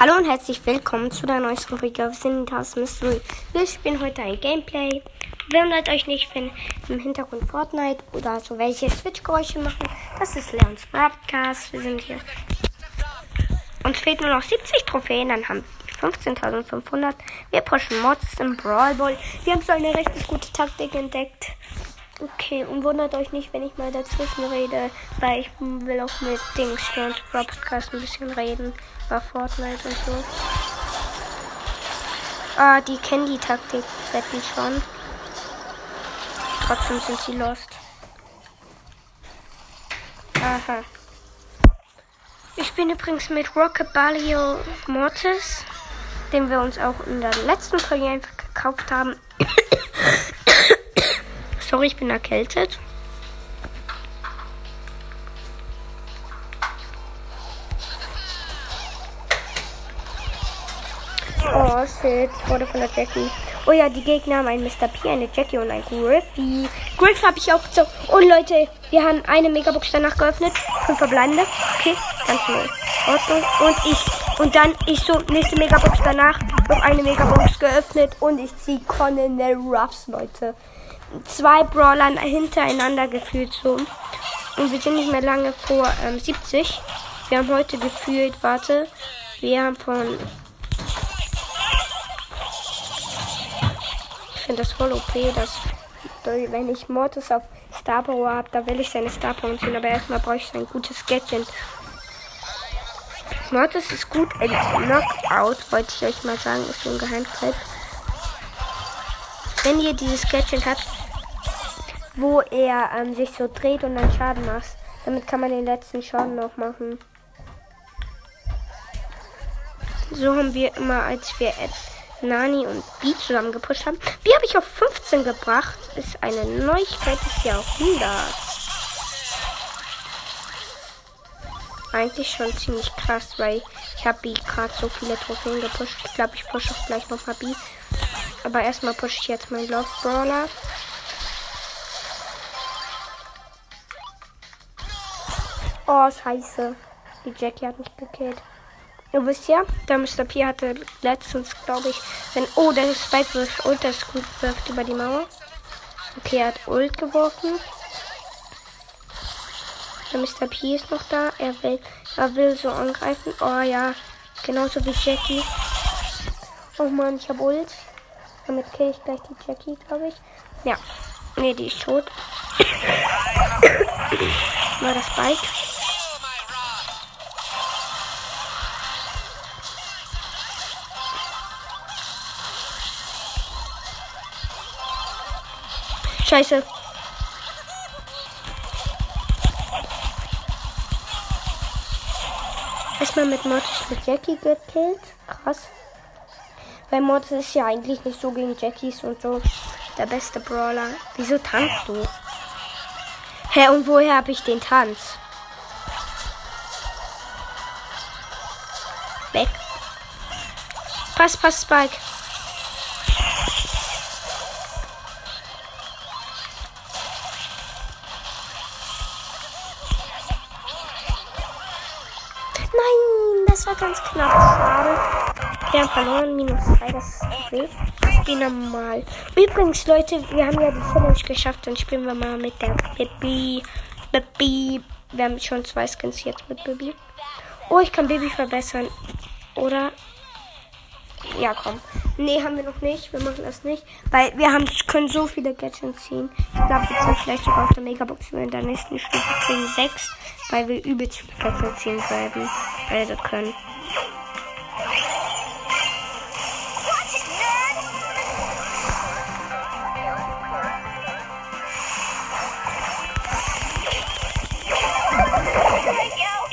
Hallo und herzlich willkommen zu der neuesten Rubrik auf Sintas Mystery. Wir spielen heute ein Gameplay. Wundert euch nicht, wenn im Hintergrund Fortnite oder so welche Switch-Geräusche machen. Das ist Leons Broadcast. Wir sind hier. Uns fehlt nur noch 70 Trophäen, dann haben wir 15.500. Wir pushen Mods im Brawl Ball. Wir haben so eine richtig gute Taktik entdeckt. Okay, und wundert euch nicht, wenn ich mal dazwischen rede, weil ich will auch mit Dings Leons Broadcast ein bisschen reden über Fortnite und so. Ah, die kennen die Taktik wetten schon. Trotzdem sind sie lost. Aha. Ich bin übrigens mit Rockabalio Mortis, den wir uns auch in der letzten Folge einfach gekauft haben. Sorry, ich bin erkältet. Oh shit, wurde von der Jackie. Oh ja, die Gegner haben einen Mr. P, eine Jackie und einen Griffy. Griff habe ich auch so. Und Leute, wir haben eine Megabox danach geöffnet. Fünf verbleibende. Okay, ganz neu. Ordnung. Und ich. Und dann ich so, nächste Megabox danach. Noch eine Megabox geöffnet. Und ich ziehe Colonel Ruffs, Leute. Zwei Brawlern hintereinander gefühlt so. Und wir sind nicht mehr lange vor ähm, 70. Wir haben heute gefühlt, warte. Wir haben von finde das voll OP, dass wenn ich Mortis auf Star Power habe, da will ich seine Star Power ziehen, aber erstmal brauche ich sein gutes Gadget. Mortis ist gut in Knockout, wollte ich euch mal sagen, ist so ein Geheimtipp. Wenn ihr dieses Gadget habt, wo er ähm, sich so dreht und dann Schaden macht, damit kann man den letzten Schaden noch machen. So haben wir immer, als wir Nani und B zusammen gepusht haben. B habe ich auf 15 gebracht. Ist eine Neuigkeit des Jahrhunderts. Eigentlich schon ziemlich krass, weil ich habe B gerade so viele Trophäen gepusht. Ich glaube, ich pushe auch gleich nochmal B. Aber erstmal pushe ich jetzt meinen Love Brawler. Oh, scheiße. Die Jackie hat mich gekillt. Ihr wisst ja, der Mr. P hatte letztens, glaube ich, wenn. Oh, der Spike wirft Ult, der Scoop wirft über die Mauer. Okay, er hat Ult geworfen. Der Mr. P ist noch da. Er will, er will so angreifen. Oh ja, genauso wie Jackie. Oh Mann, ich habe Ult. Damit kill ich gleich die Jackie, glaube ich. Ja. Ne, die ist tot. War das Spike. Scheiße. Erstmal mit Mortis mit Jackie gekillt. Krass. Weil Mortis ist ja eigentlich nicht so gegen Jackies und so der beste Brawler. Wieso tanzt du? Hä, und woher habe ich den Tanz? Weg. Pass, pass, Spike. Knapp. Schade. Wir haben verloren. Minus 3, das ist okay. Wie normal. Übrigens, Leute, wir haben ja die Challenge geschafft. Dann spielen wir mal mit der Baby. Baby. Wir haben schon zwei Skins jetzt mit Baby. Oh, ich kann Baby verbessern. Oder? Ja, komm. Nee, haben wir noch nicht. Wir machen das nicht. Weil wir haben, können so viele Gadgets ziehen. Ich glaube, wir sind vielleicht sogar auf der Megabox in der nächsten Stufe kriegen 6. Weil wir übelst viele Gadgets ziehen werden. Wir können.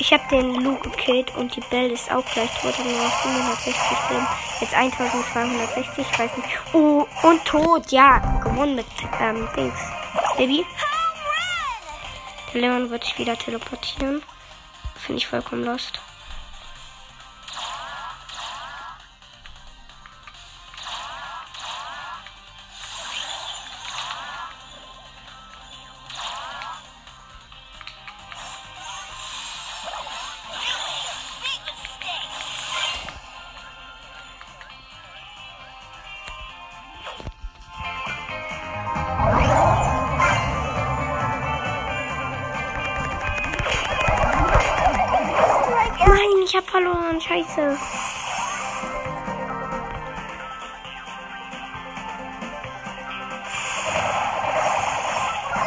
Ich habe den Lu gekillt und die Belle ist auch gleich tot. Nur noch 760 Leben. Jetzt 1260, ich weiß nicht. Oh, und tot. Ja, gewonnen mit ähm, Dings. Baby. Der Leon wird sich wieder teleportieren. Finde ich vollkommen lost.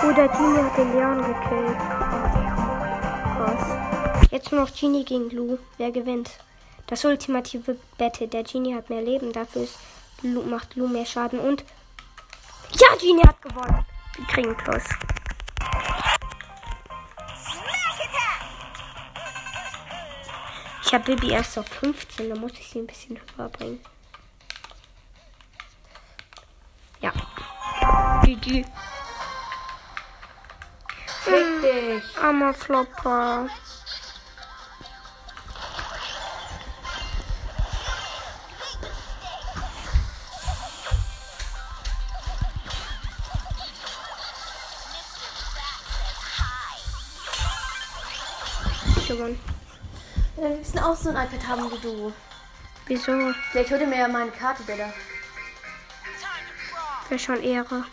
Oh, der Genie hat den Leon gekillt. Krass. Jetzt nur noch Genie gegen Lou. Wer gewinnt? Das ultimative Battle. Der Genie hat mehr Leben. Dafür ist Lou, macht Lou mehr Schaden. Und. Ja, Genie hat gewonnen. Wir kriegen Plus. Ich habe Bibi erst auf 15, da muss ich sie ein bisschen höher bringen. Ja. GG. Fick dich. Armer Flopper. Gewonnen. Wir müssen auch so ein iPad haben wie du. Wieso? Vielleicht dir mir ja meine Karte, Bella. Wäre schon Ehre.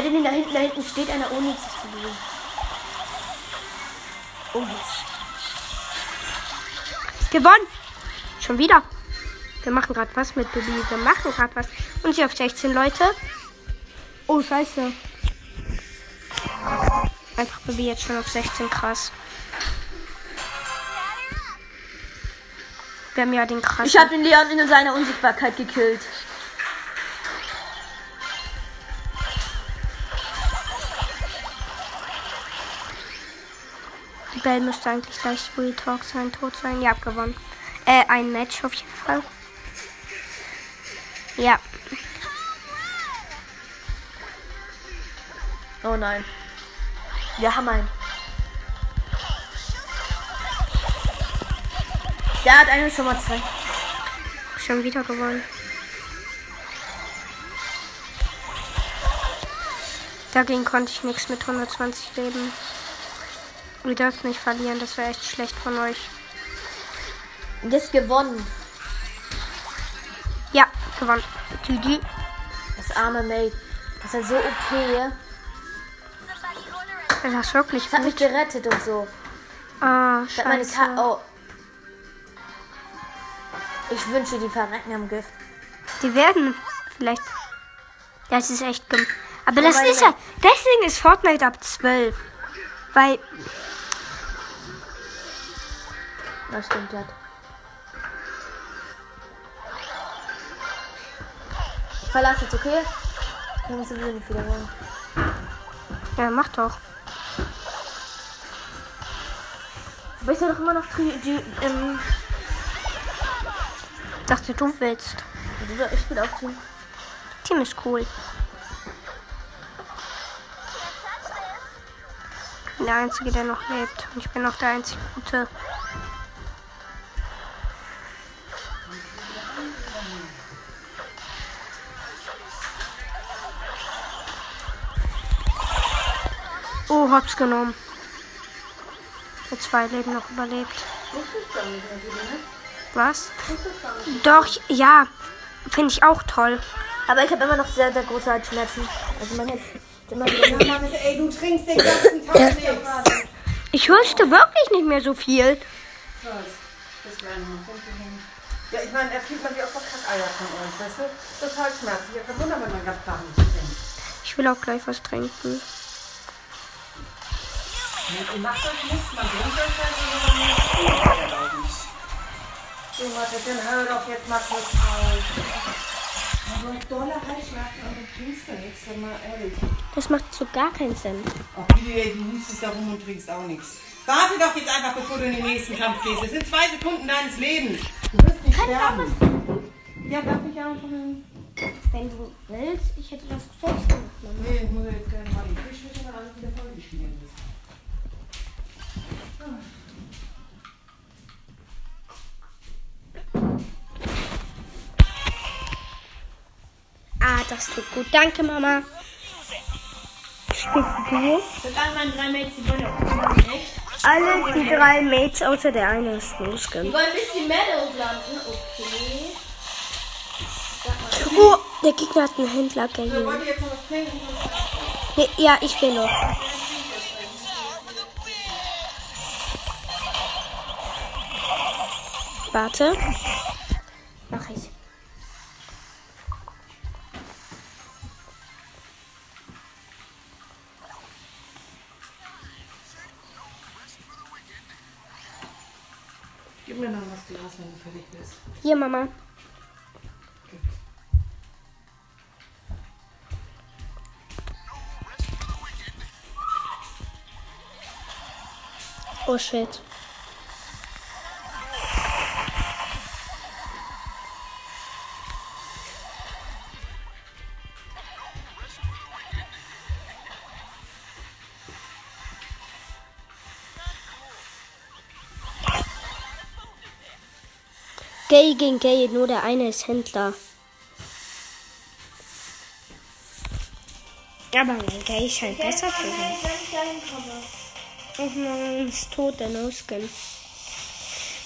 Hätte den da hinten, da hinten steht einer ohne nichts zu tun. Oh yes. Gewonnen! Schon wieder. Wir machen gerade was mit Bibi. Wir machen gerade was. Und sie auf 16 Leute. Oh, scheiße. Einfach Bibi jetzt schon auf 16. Krass. Wir haben ja den krass. Ich habe den Leon in seiner Unsichtbarkeit gekillt. Die Bell müsste eigentlich gleich Real Talk sein, tot sein. Ja, gewonnen. Äh, ein Match auf jeden Fall. Ja. Oh nein. Wir haben einen. Der hat eine schon mal zwei. Schon wieder gewonnen. Dagegen konnte ich nichts mit 120 leben. Wir dürfen nicht verlieren, das wäre echt schlecht von euch. Das gewonnen. Ja, gewonnen. GG. Das arme Mate. Das ist ja so okay. Das ist wirklich Das hat mich gut. gerettet und so. Ah, Das scheiße. Oh. Ich wünsche, die verrecken am Gift. Die werden vielleicht. Das ist echt. Aber das Wobei, ist ja. Deswegen ist Fortnite ab 12. Weil. Das stimmt, ja. Ich verlasse jetzt, okay? Ich muss sowieso nicht wieder holen. Ja, mach doch. Aber ich soll doch immer noch die, die ähm, Dachte, du willst. ich spiele auch Team. Team ist cool. Ich bin der Einzige, der noch lebt. Und ich bin auch der einzige Gute. Oh, hab's genommen. Mit zwei Leben noch überlebt. Was? Doch, ja. Finde ich auch toll. Aber ich habe immer noch sehr, sehr große Halsschmerzen. Also Herz ist immer wieder. Ey, du trinkst den ganzen Tag nichts. Ich wüsste wirklich nicht mehr so viel. Was? Das. Ja, ich meine, er fühlt man wie aus der Kackeier von euch, weißt du? Das ist halt schmerzlich. Ja, kein Wunder, wenn man ganz Tag nichts trinkt. Ich will auch gleich was trinken. Ihr macht euch nichts, man bringt euch dann muss So, Mathe, dann hör doch jetzt mal kurz auf. Du hast dolle Halsschmerzen und du trinkst da nichts, sag mal ehrlich. Das macht so gar keinen Sinn. Ach, wie du, du hustest da rum und trinkst auch nichts. Warte doch jetzt einfach, bevor du in den nächsten Kampf gehst. Das sind zwei Sekunden deines Lebens. Du wirst nicht sterben. Ja, darf ich einfach einen... Wenn du willst, ich hätte das selbst gemacht. Nee, ich muss jetzt gerne mal den Fisch wischen, weil alles wieder vollgeschmiert ist. Ah, das tut gut. Danke, Mama. Spielst du? Alle meine drei Mates, die die drei Mates außer der eine ist Die losgegangen. wollen ein bisschen Meadows landen. Okay. Oh, Der Gegner hat einen Händler? Nee, ja, ich will noch. Warte. Mach ich. Gib mir noch das Glas, wenn du fertig bist. Hier, Mama. Oh shit. Gay gegen Gay, nur der eine ist Händler. Aber mein Gay scheint besser zu sein. Och man ist tot, der No-Skin.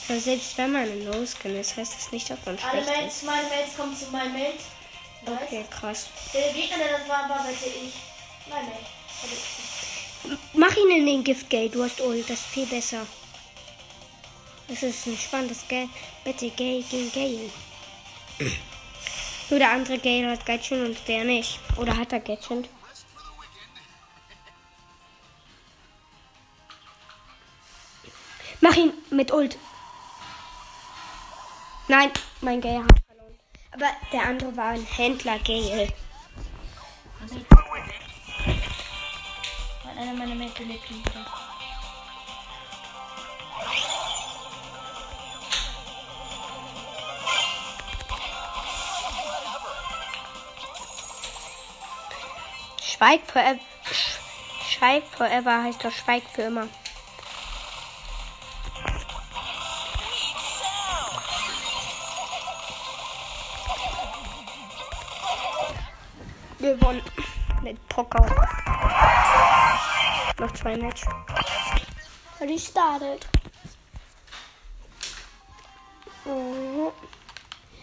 Aber selbst wenn man ein No-Skin ist, heißt das nicht, dass man Alle schlecht Mates, meine Mates kommen zu meinem Mate. ist. Okay, krass. Der Gegner, der das war, war bitte ich. Mein Mate. Also, Mach ihn in den Giftgate, du hast Ult, das ist viel besser. Das ist ein spannendes Gay. Bitte Gay gegen Gay. Nur der andere Gay hat Gatchen und der nicht. Oder hat er Gatchen? Mach ihn mit Ult. Nein, mein Gay hat verloren. Aber der andere war ein Händler Gale. Einer meiner gelebt und wieder. Schweig forever. Schweig forever heißt doch Schweig für immer. Gewonnen. Mit Poker. Noch zwei Match. Restarted. Mhm.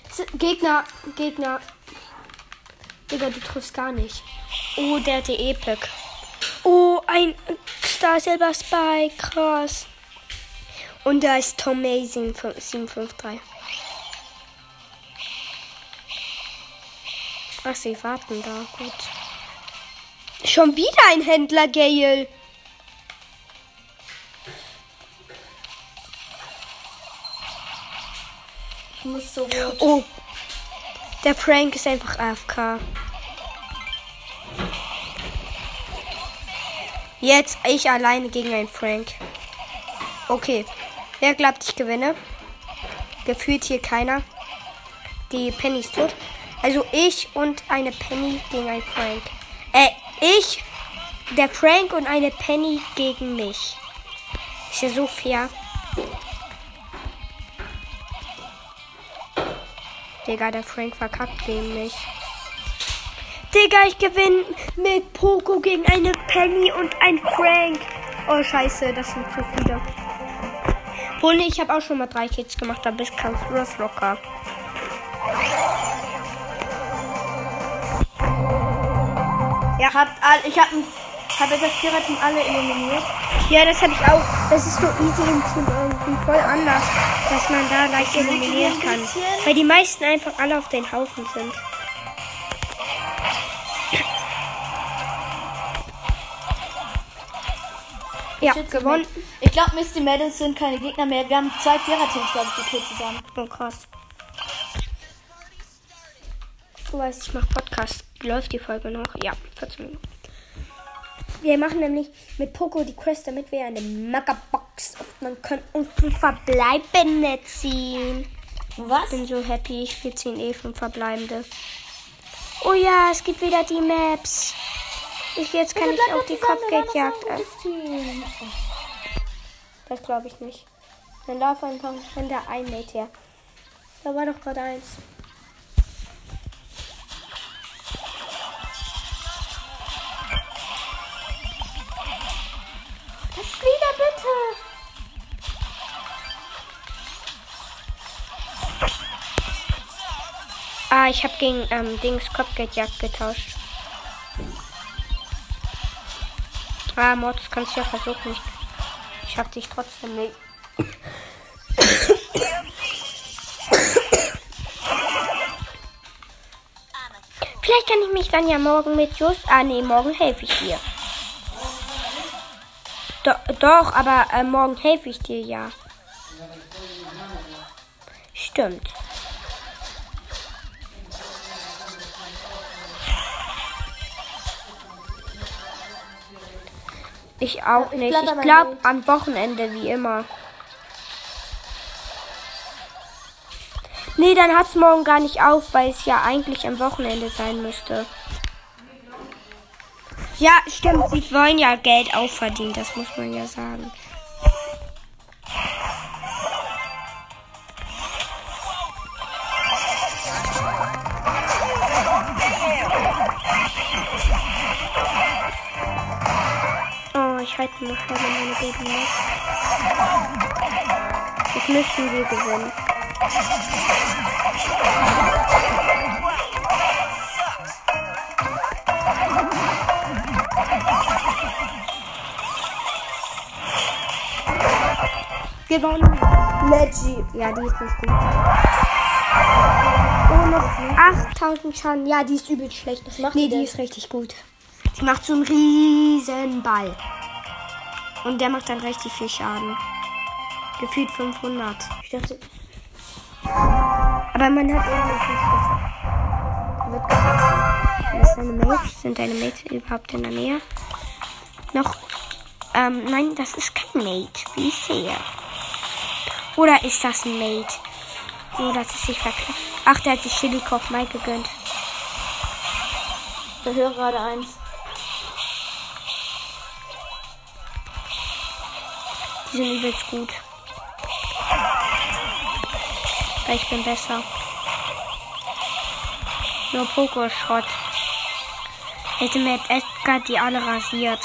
S- Gegner, Gegner. Digga, du triffst gar nicht. Oh, der hat die Epic. Oh, ein Star Silver Spike. Krass. Und da ist Tom Amazing 753. Ach, sie warten da. Gut. Schon wieder ein Händler, Gale. Ich muss so rot. Oh. Der Frank ist einfach AFK. Jetzt ich alleine gegen einen Frank. Okay. Wer glaubt, ich gewinne? Gefühlt hier keiner. Die Penny ist tot. Also ich und eine Penny gegen einen Frank. Äh, ich, der Frank und eine Penny gegen mich. Ist ja so fair. Digga, der Frank verkackt gegen mich. Digga, ich gewinne mit Poco gegen eine Penny und ein Frank. Oh, scheiße, das sind zu viele. Wohl, nee, ich habe auch schon mal drei Kills gemacht, da bist du das locker. Ja. Habt all, ich hab, ein- hab das Viererteam alle eliminiert. Ja, das habe ich auch. Das ist so easy im Team irgendwie voll anders, dass man da leicht eliminieren kann. Weil die meisten einfach alle auf den Haufen sind. Ja, Shit, gewonnen. Ich glaube, Misty Madden sind keine Gegner mehr. Wir haben zwei Viererteams, glaube ich, gekillt zusammen. Oh, krass. Du weißt, ich mache Podcast. Läuft die Folge noch? Ja, 14 Minuten. Wir machen nämlich mit Poco die Quest, damit wir eine Maga-Box öffnen können und fünf Verbleibende ziehen. Was? Ich bin so happy, ich will ziehen eh fünf Verbleibende. Oh ja, es gibt wieder die Maps. Ich, jetzt kann ich auch die Kopfgeldjagd. Team. Das glaube ich nicht. Dann lauf einfach von der ein Mate her. Da war doch gerade eins. Was wieder bitte? Ah ich habe gegen ähm, Dings Kopfgeldjagd getauscht. Ah, Mortis kannst du ja versuchen. Ich, hab dich trotzdem nicht. Vielleicht kann ich mich dann ja morgen mit Just. Ah, nee, morgen helfe ich dir. Do, doch, aber äh, morgen helfe ich dir ja. Stimmt. Ich auch Ich nicht. Ich glaube am Wochenende wie immer. Nee, dann hat's morgen gar nicht auf, weil es ja eigentlich am Wochenende sein müsste. Ja, stimmt. Sie wollen ja Geld aufverdienen, das muss man ja sagen. Ich halte noch schnell meine Baby mit. Jetzt müssen wir gewinnen. Gewonnen. Leggy. Ja, die ist nicht gut. Oh, noch 8000 Schaden. Ja, die ist übel schlecht. Was macht nee, die die ist richtig gut. Die macht so einen riesen Ball. Und der macht dann richtig viel Schaden. Gefühlt 500. Ich dachte, Aber man hat irgendwie nicht Wo ist deine Mates? Sind deine Mates überhaupt in der Nähe? Noch. Ähm, nein, das ist kein Mate, wie ich sehe. Oder ist das ein Mate? So, dass es sich verknüpft. Ach, der hat sich Chili Koch Mike gegönnt. ich verhöre gerade eins. Die sind übelst gut. Weil ich bin besser. Nur Pokerschrott. Hätte mir jetzt Edgar die alle rasiert.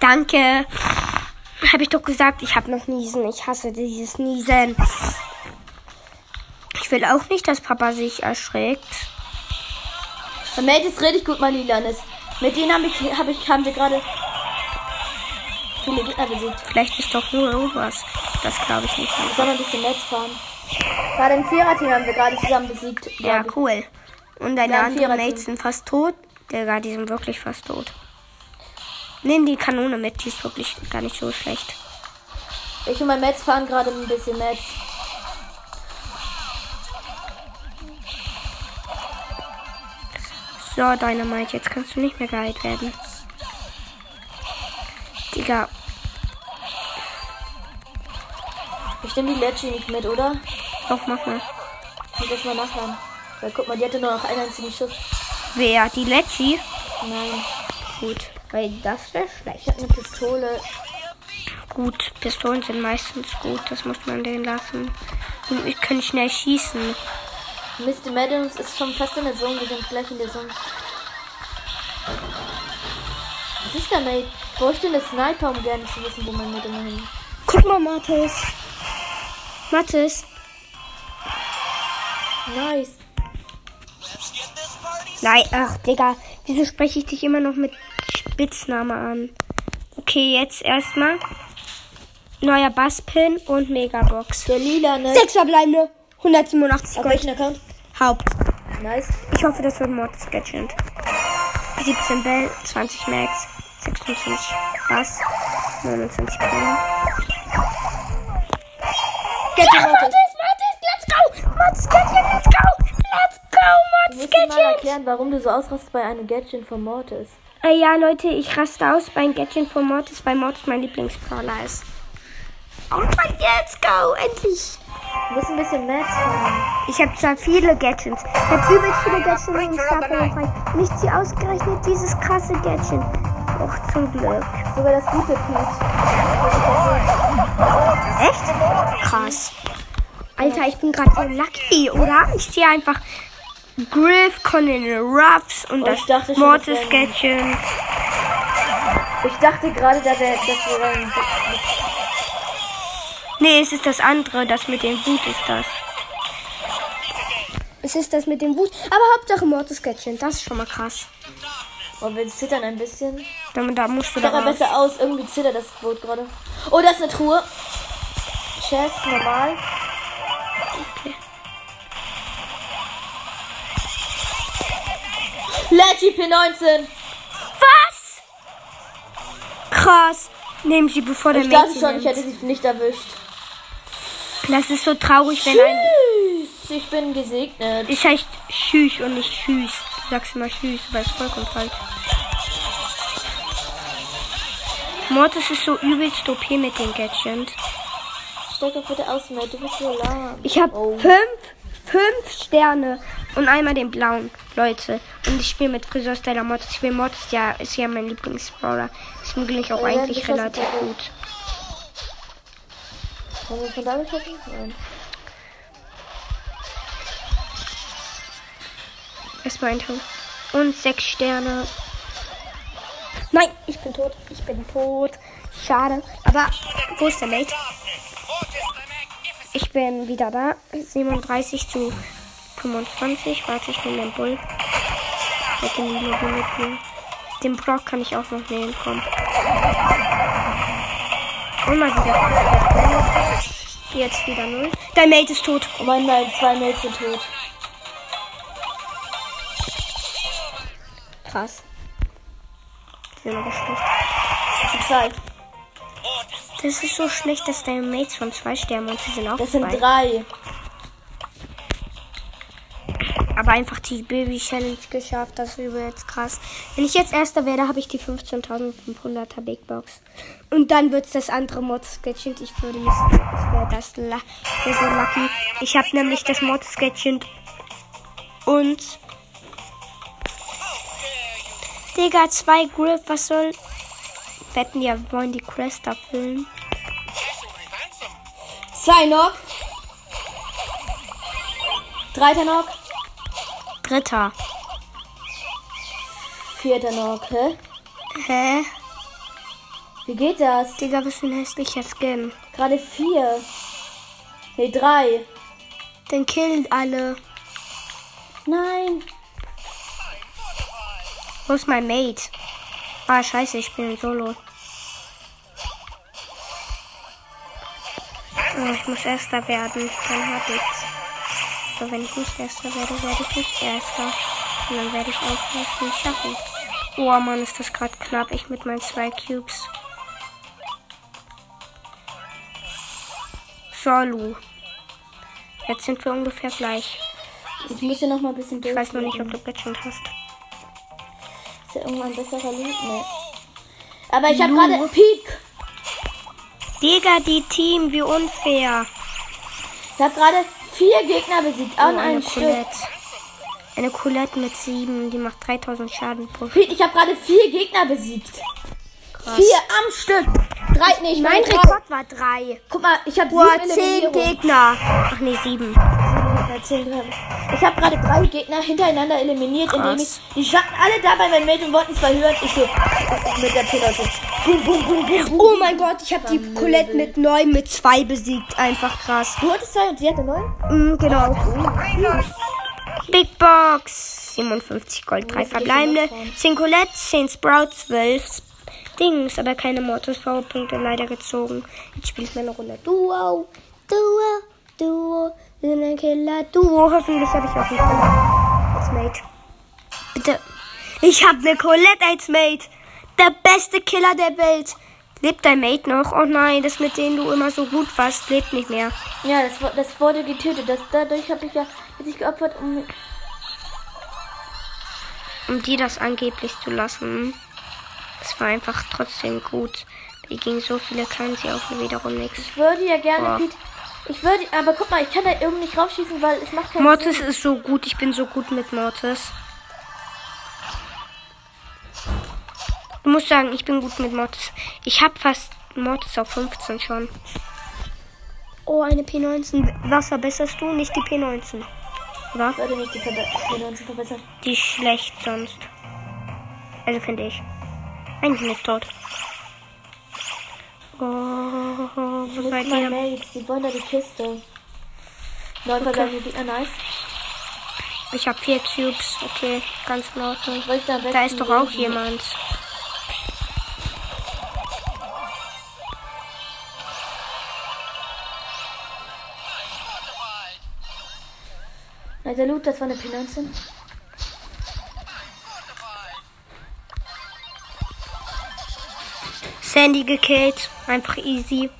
Danke. Habe ich doch gesagt, ich habe noch Niesen. Ich hasse dieses Niesen. Ich will auch nicht, dass Papa sich erschreckt. Der Mate ist richtig gut, mein Lilanes. Mit denen hab ich, hab ich, haben wir gerade viele Gegner besiegt. Vielleicht ist doch nur irgendwas. Das glaube ich nicht. Ich soll mal ein bisschen Netz fahren. Gerade im Viererteam haben wir gerade zusammen besiegt. Ja, cool. Und deine anderen. Mates sind fast tot. Digga, die sind wirklich fast tot. Nimm die Kanone mit, die ist wirklich gar nicht so schlecht. ich. und mein Metz fahren gerade ein bisschen Netz. So, Dynamite, jetzt kannst du nicht mehr geheilt werden. Digga, Ich nehme die Leggy nicht mit, oder? doch, mach mal. Ich muss das mal nachladen. Weil guck mal, die hatte nur noch einen einzigen Schuss. Wer? Die Leggy? Nein. Gut, weil das wäre schlecht. Ich habe eine Pistole. Gut, Pistolen sind meistens gut, das muss man denen lassen. Und wir können schnell schießen. Mr. Maddox ist schon fast in der Zone. Wir sind gleich in der Zone. Was ist da, Mate? Ich bräuchte eine Sniper, um gerne zu wissen, wo mein immer hin. Guck mal, Mathis. Mathis. Nice. Nein, ach, Digga. Wieso spreche ich dich immer noch mit Spitzname an? Okay, jetzt erstmal. Neuer Basspin und Megabox. Der lila, ne? Sechs verbleibende. 187 Auf Gold. welchen Account? Haupt. Nice. Ich hoffe, das wird Mortis Gadget. 17 Bell, 20 Max, 26 Bass, 29 Bell. Gadget Ja, Mortis. Mortis, let's go! Mortis Gadget, let's go! Let's go, Mortis musst dir mal Gadget! erklären, warum du so ausrastest bei einem Gadget von Mortis. Äh, ja, Leute, ich raste aus beim Gadget von Mortis, weil Mortis mein Lieblingsbrawler ist. Oh mein let's go! Endlich! Du musst ein bisschen Max fahren. Ich habe zwar viele Gadgets. Ich habe übelst viele Gadgets im Startbereich. Nicht sie ausgerechnet dieses krasse Gadget. Och, zum Glück. Sogar das gute Peach. Echt? Krass. Alter, ich bin gerade so lucky, oder? Ich ziehe einfach Griff, Conan Ruffs und Oh, das dachte Mortis wäre Gadget. Ich dachte gerade, da wär, das wäre ein. Nee, es ist das andere, das mit dem Wut ist das. Es ist das mit dem Wut. Aber Hauptsache Mortis Gadget, das ist schon mal krass. Oh, wir zittern ein bisschen. Da, da musst du da Sieht aber raus. besser aus. Irgendwie zittert das Boot gerade. Oh, das ist eine Truhe. Chest, normal. Leggy P19. Was? Krass. Nehmen sie bevor der Ich dachte schon, ich hätte sie nicht erwischt. Das ist so traurig, wenn ein... Tschüss, ich bin gesegnet. Es heißt Schüch und nicht Schüß. Du sagst immer Schüß, aber ist vollkommen falsch. Mortis ist so übelst OP mit den Gadgets. Steig doch bitte aus, Mate. Du bist so lahm. Ich habe Oh. fünf, fünf Sterne und einmal den blauen, Leute. Und ich spiele mit Friseurstyler Mortis. Ich will Mortis, ja, ist ja mein Lieblingsbrawler. Deswegen bin ich auch Ja, eigentlich relativ gut. Wollen wir von da besprechen? Nein. Erstmal ein Ton. Und sechs Sterne. Nein, ich bin tot. Ich bin tot. Schade. Aber wo ist der Mate? Ich bin wieder da. 37 zu 25. Warte, ich nehme den Bull. In die Lobby mit mir. Den Brock kann ich auch noch nehmen. Komm. Und mal wieder. Jetzt wieder null. Dein Mate ist tot. Oh mein, meine zwei Mates sind tot. Krass. Sind aber schlecht. Zwei. Das ist so schlecht, dass deine Mates von zwei sterben und sie sind auch Das sind zwei. drei. Aber einfach die Baby Challenge geschafft, das ist übelst krass. Wenn ich jetzt Erster werde, habe ich die 15.500er Big Box. Und dann wird es das andere Mod-Sketchend. Ich würde jetzt, das so lucky. Ich habe nämlich das Mod-Sketchend und Digga, zwei Grip, was soll. Wetten, ja, wir wollen die Crest erfüllen. Zwei Knock. Dreiter Knock. Dritter. Vierter Knock. Hä? Hä? Wie geht das? Digga, was für ein hässlicher Skin. Gerade vier. Nee, drei. Den killt alle. Nein. Wo ist mein Mate? Ah, scheiße, ich bin in Solo. Oh, ich muss Erster werden. Dann hab ich's. Aber wenn ich nicht Erster werde, werde ich nicht Erster. Und dann werde ich auch nicht schaffen. Oh Mann, ist das gerade knapp. Ich mit meinen zwei Cubes. Solo. Jetzt sind wir ungefähr gleich. Ich muss hier noch mal ein bisschen durch. Ich weiß noch nicht, ob du Gadget hast. Ist ja irgendwann besserer Loot? Nee. Aber ich habe gerade Peak. Digga, die Team, wie unfair. Ich habe gerade vier Gegner besiegt. An Oh, eine einem Stück. Eine Colette mit 7, die macht 3000 Schaden pro Pete, ich habe gerade vier Gegner besiegt. Vier am Stück. Drei, nee, ich Mein meine drei. Rekord war 3. Guck mal, ich habe Boah, sieben 10 Eliminierungen. Gegner. Ach nee, 7. Ja, zehn drin. Ich habe gerade drei Gegner hintereinander eliminiert, indem ich. Krass. Die standen alle da bei meinen Mädchen wollten zwar hören. Ich so. Mit der Pilot. Bum, bum, bum, bum. Oh mein Gott, ich habe die Colette mit 9 mit 2 besiegt. Einfach krass. Du hattest zwei und sie hatte neun? Mm, genau. Big Box. 57 Gold, 3 verbleibende. 10 Colette, 10 Sprout, 12 Dings. Aber keine Mortis Powerpunkte leider gezogen. Jetzt spiele ich meine Runde Duo. Duo. Duo. Wir sind ein Killer. Duo. Hoffentlich habe ich auch Colette als Mate. Bitte. Ich habe eine Colette als Mate. Der beste Killer der Welt. Lebt dein Mate noch? Oh nein, das mit denen du immer so gut warst, lebt nicht mehr. Ja, das, das wurde getötet. Das, dadurch habe ich ja sich geopfert, um. um die das angeblich zu lassen. Das war einfach trotzdem gut. Die gegen so viele kann sie auch wiederum nichts. Ich würde ja gerne. Pete. Ich würde, aber guck mal, ich kann da irgendwie nicht raufschießen, weil es macht keinen Mortis ist so gut, ich bin so gut mit Mortis. Du musst sagen, ich bin gut mit Mortis. Ich habe fast Mortis auf 15 schon. Oh, eine P19. Was verbesserst du? Nicht die P19. Oder? Ich würde nicht die Verbe- die Leute verbessern. Die ist schlecht sonst. Also finde ich. Ich bin nicht tot. Oh, wo seid ihr? Mates, die wollen da die Kiste. Neun verbleibende Gegner, nice. Ich habe vier Cubes. Okay, ganz in Ordnung. Ich da ist doch auch jemand. Also Loot, das war eine P19. Sandy gekillt. Einfach easy.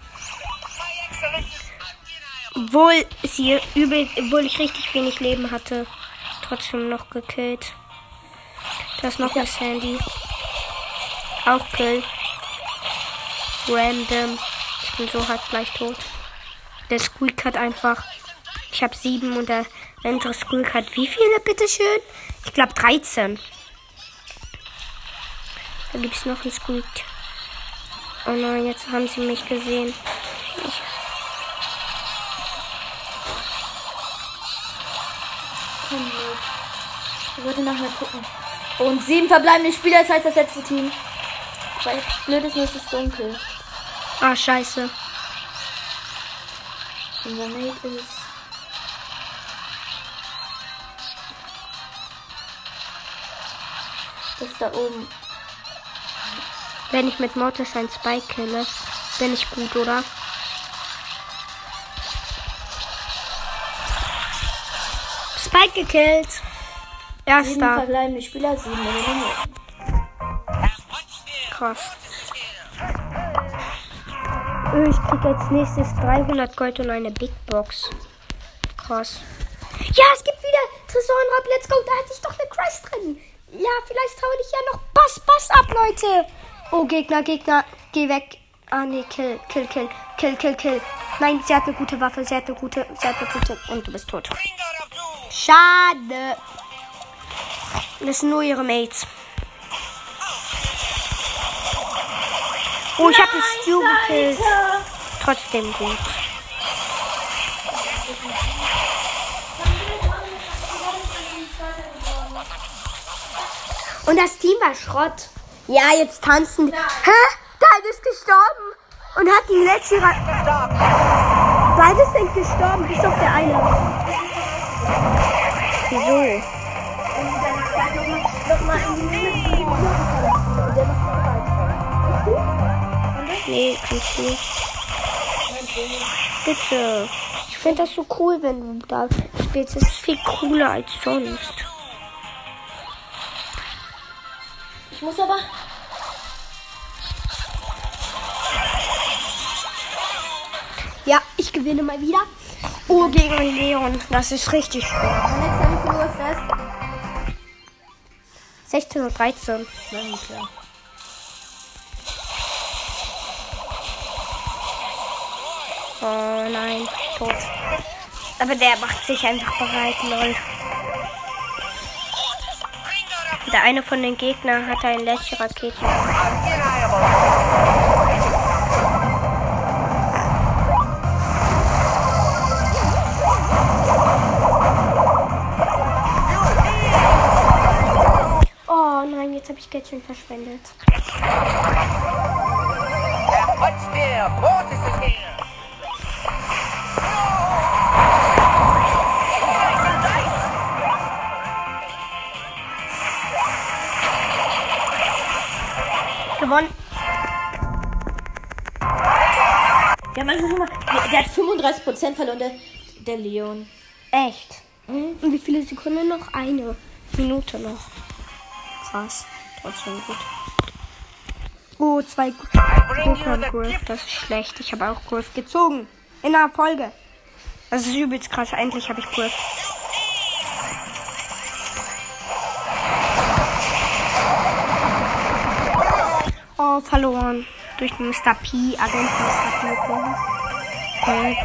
Obwohl sie übel, obwohl ich richtig wenig Leben hatte. Trotzdem noch gekillt. Da ist noch eine Sandy. Auch Kill. Random. Ich bin so hart gleich tot. Der Squeak hat einfach. Ich habe sieben und der andere Squeak hat wie viele, bitteschön? Ich glaube 13. Da gibt es noch einen Squeak. Oh nein, jetzt haben sie mich gesehen. Ich. Ich wollte nachher gucken. Und sieben verbleibende Spieler, das heißt das letzte Team. Weil blöd ist nur, es ist dunkel. ah, scheiße. Unser Mate ist. Das da oben. Wenn ich mit Mortis ein Spike kille, bin ich gut, oder? Spike gekillt. Erster. verbleibende Spieler, sieben. Krass. Ich krieg als nächstes 300 Gold und eine Big Box. Krass. Ja, es gibt wieder Tresorenraub. Let's go. Da hatte ich doch eine Christ drin. Ja, vielleicht hau ich ja noch Bass, Bass ab, Leute. Oh, Gegner, Gegner. Geh weg. Ah, nee, kill, kill, kill, kill, kill, kill. Nein, sie hat eine gute Waffe. Sie hat eine gute, sie hat eine gute. Und du bist tot. Schade. Das sind nur ihre Mates. Oh, ich habe einen Stu gekillt. Trotzdem gut. Und das Team war Schrott. Ja, jetzt tanzen. Hä? Dein ist gestorben. Und hat die letzte... Ra Beide sind gestorben, bis auf der eine. Wieso? Nee, kannst du nicht. Bitte. Ich finde das so cool, wenn du da spielst. Das ist viel cooler als sonst. Ich muss aber. Ja, ich gewinne mal wieder. Oh, gegen Leon. Das ist richtig schwer. Wie viel Uhr ist das? 16 und 13. Nein, klar. Oh nein, tot. Aber der macht sich einfach bereit, lol. Der eine von den Gegnern hat ein letzte Rakete. Oh nein, jetzt habe ich Geld schon verschwendet. What's there? Mortis is here. Gewonnen. Ja, manchmal schon mal. Der, der hat 35% verloren, der, der Leon. Echt? Und wie viele Sekunden noch? Eine Minute noch. Krass. Trotzdem gut. Oh, zwei Pokémon Griff. Das ist schlecht. Ich habe auch Griff gezogen. In einer Folge. Das ist übelst krass. Endlich habe ich Griff. Oh, verloren. Durch Mr. P. Agent Mr. P. Okay.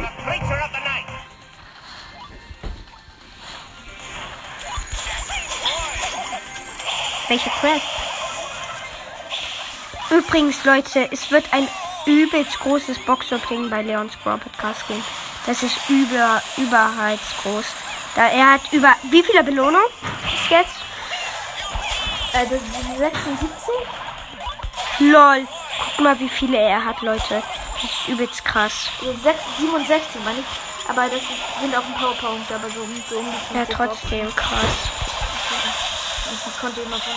Welche Quest? Übrigens, Leute, es wird ein übelst großes Box-Opening bei Leons Brawl Podcast geben. Das ist über, überhaupt groß. Da er hat über, wie viele Belohnungen bis jetzt? Also 76? Lol. Guck mal, wie viele er hat, Leute. Das ist übelst krass. 6, 67, meine ich. Aber das ist, sind auch ein paar Punkte, aber so, so um die 50 Ja, trotzdem krass. drauf. Ich konnte immer von.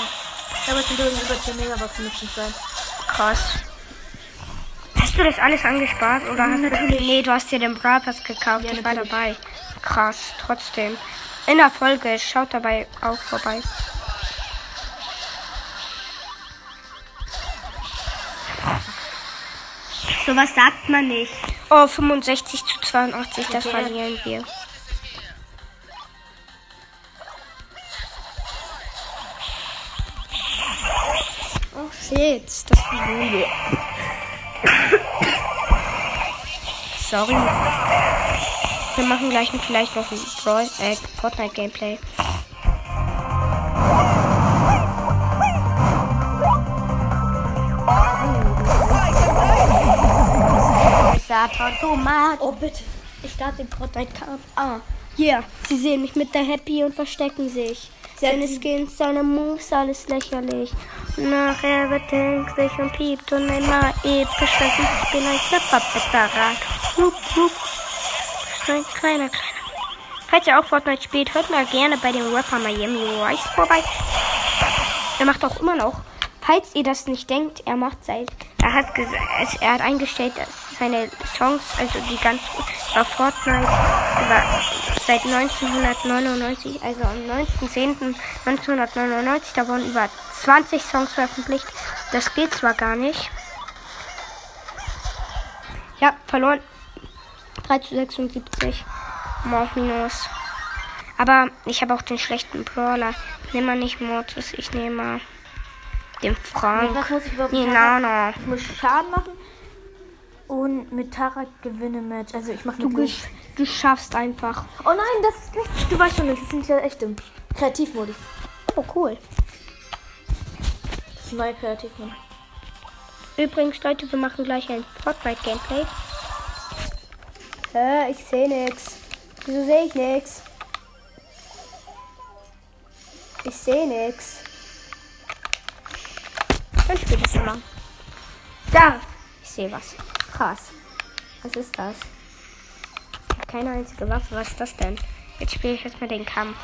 Aber es sind über 10 Megaboxen müssten es sein. Krass. Hast du das alles angespart oder hast du Nee, du hast dir den Brawl Pass gekauft. Ja, ich war natürlich. dabei. Krass, trotzdem. In der Folge, schaut dabei auch vorbei. Sowas sagt man nicht. Oh, 65 zu 82, das Okay. verlieren wir. Oh shit, das verlieren wir. Sorry. Wir machen gleich vielleicht noch ein Brawl, äh, Fortnite Gameplay. Automat. Oh, bitte. Ich starte den Fortnite Kampf. Ah, yeah. Sie sehen mich mit der Happy und verstecken sich. Seine Skins, seine Moves, alles lächerlich. Nachher wird er ängstlich und piept und immer episch, dass ich bin ein Snapper-Veteran. Wupp, wupp. Kleiner, kleiner, kleiner. Falls ihr auch Fortnite spielt, hört mal gerne bei dem Rapper Miami Rice vorbei. Er macht auch immer noch. Falls ihr das nicht denkt, er macht seit. Er hat gesagt, er hat eingestellt, dass seine Songs, also die ganzen über Fortnite, über, seit 1999, also am 9.10.1999, da wurden über 20 Songs veröffentlicht. Das geht zwar gar nicht. Ja, verloren. 3 zu 76. Mord minus. Aber ich habe auch den schlechten Brawler. Ich nehme mal nicht Mortis, ich nehme mal den Frank. Was muss ich überhaupt Nee, mit na, Tara? na. Ich muss Schaden machen. Und mit Tara gewinne Match. Also ich mache Du, gesch- du schaffst einfach. Oh nein, das ist nicht. Du weißt schon nicht, das ist nicht der echte. Kreativmodus. Oh, cool. Das ist ein neuer Kreativmodus. Übrigens, Leute, wir machen gleich ein Fortnite-Gameplay. Hä, ich sehe nix. Wieso sehe ich nix? Ich sehe nix. Dann spiel das mal. Da! Ich sehe was. Krass. Was ist das? Ich hab keine einzige Waffe. Was ist das denn? Jetzt spiele ich erstmal den Kampf.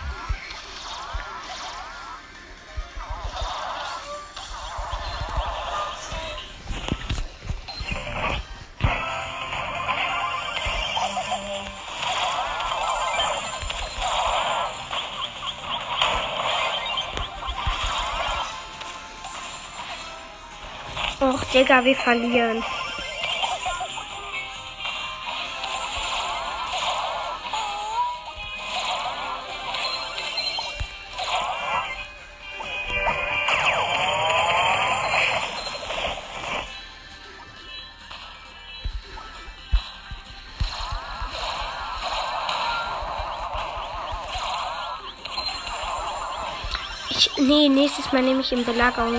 Och, Digga, wir verlieren. Nee, nächstes Mal nehme ich in Belagerung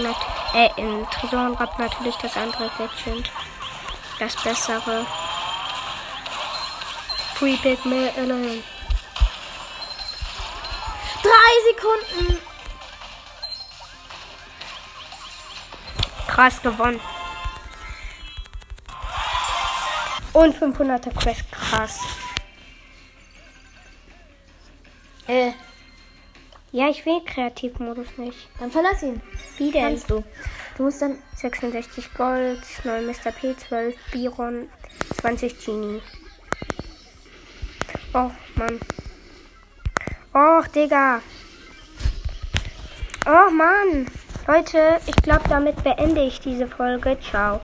äh, in Tresorenraub natürlich das andere Legend. Das bessere. Free Big Alone. Drei Sekunden. Krass gewonnen. Und 500er Quest, krass. Ja, ich will Kreativmodus nicht. dann verlass ihn. Wie denn? Kannst du. Du musst dann. 66 Gold, 9 Mr. P12, Biron, 20 Genie. Oh, Mann. Och, Digga. Oh, Mann. Leute, ich glaube, damit beende ich diese Folge. Ciao.